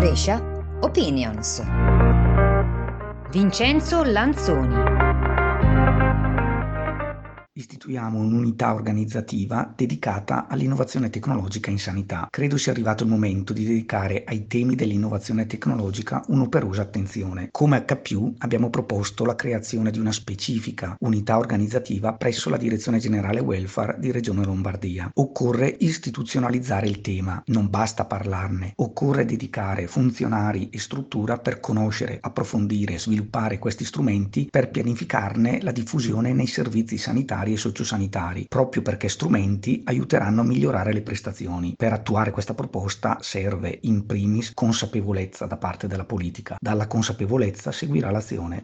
Brescia Opinions. Vincenzo Lanzoni istituiamo un'unità organizzativa dedicata all'innovazione tecnologica in sanità. Credo sia arrivato il momento di dedicare ai temi dell'innovazione tecnologica un'operosa attenzione. Come H+, abbiamo proposto la creazione di una specifica unità organizzativa presso la Direzione Generale Welfare di Regione Lombardia. Occorre istituzionalizzare il tema, non basta parlarne, occorre dedicare funzionari e struttura per conoscere, approfondire e sviluppare questi strumenti per pianificarne la diffusione nei servizi sanitari sanitari e sociosanitari, proprio perché strumenti aiuteranno a migliorare le prestazioni. Per attuare questa proposta serve in primis consapevolezza da parte della politica. Dalla consapevolezza seguirà l'azione.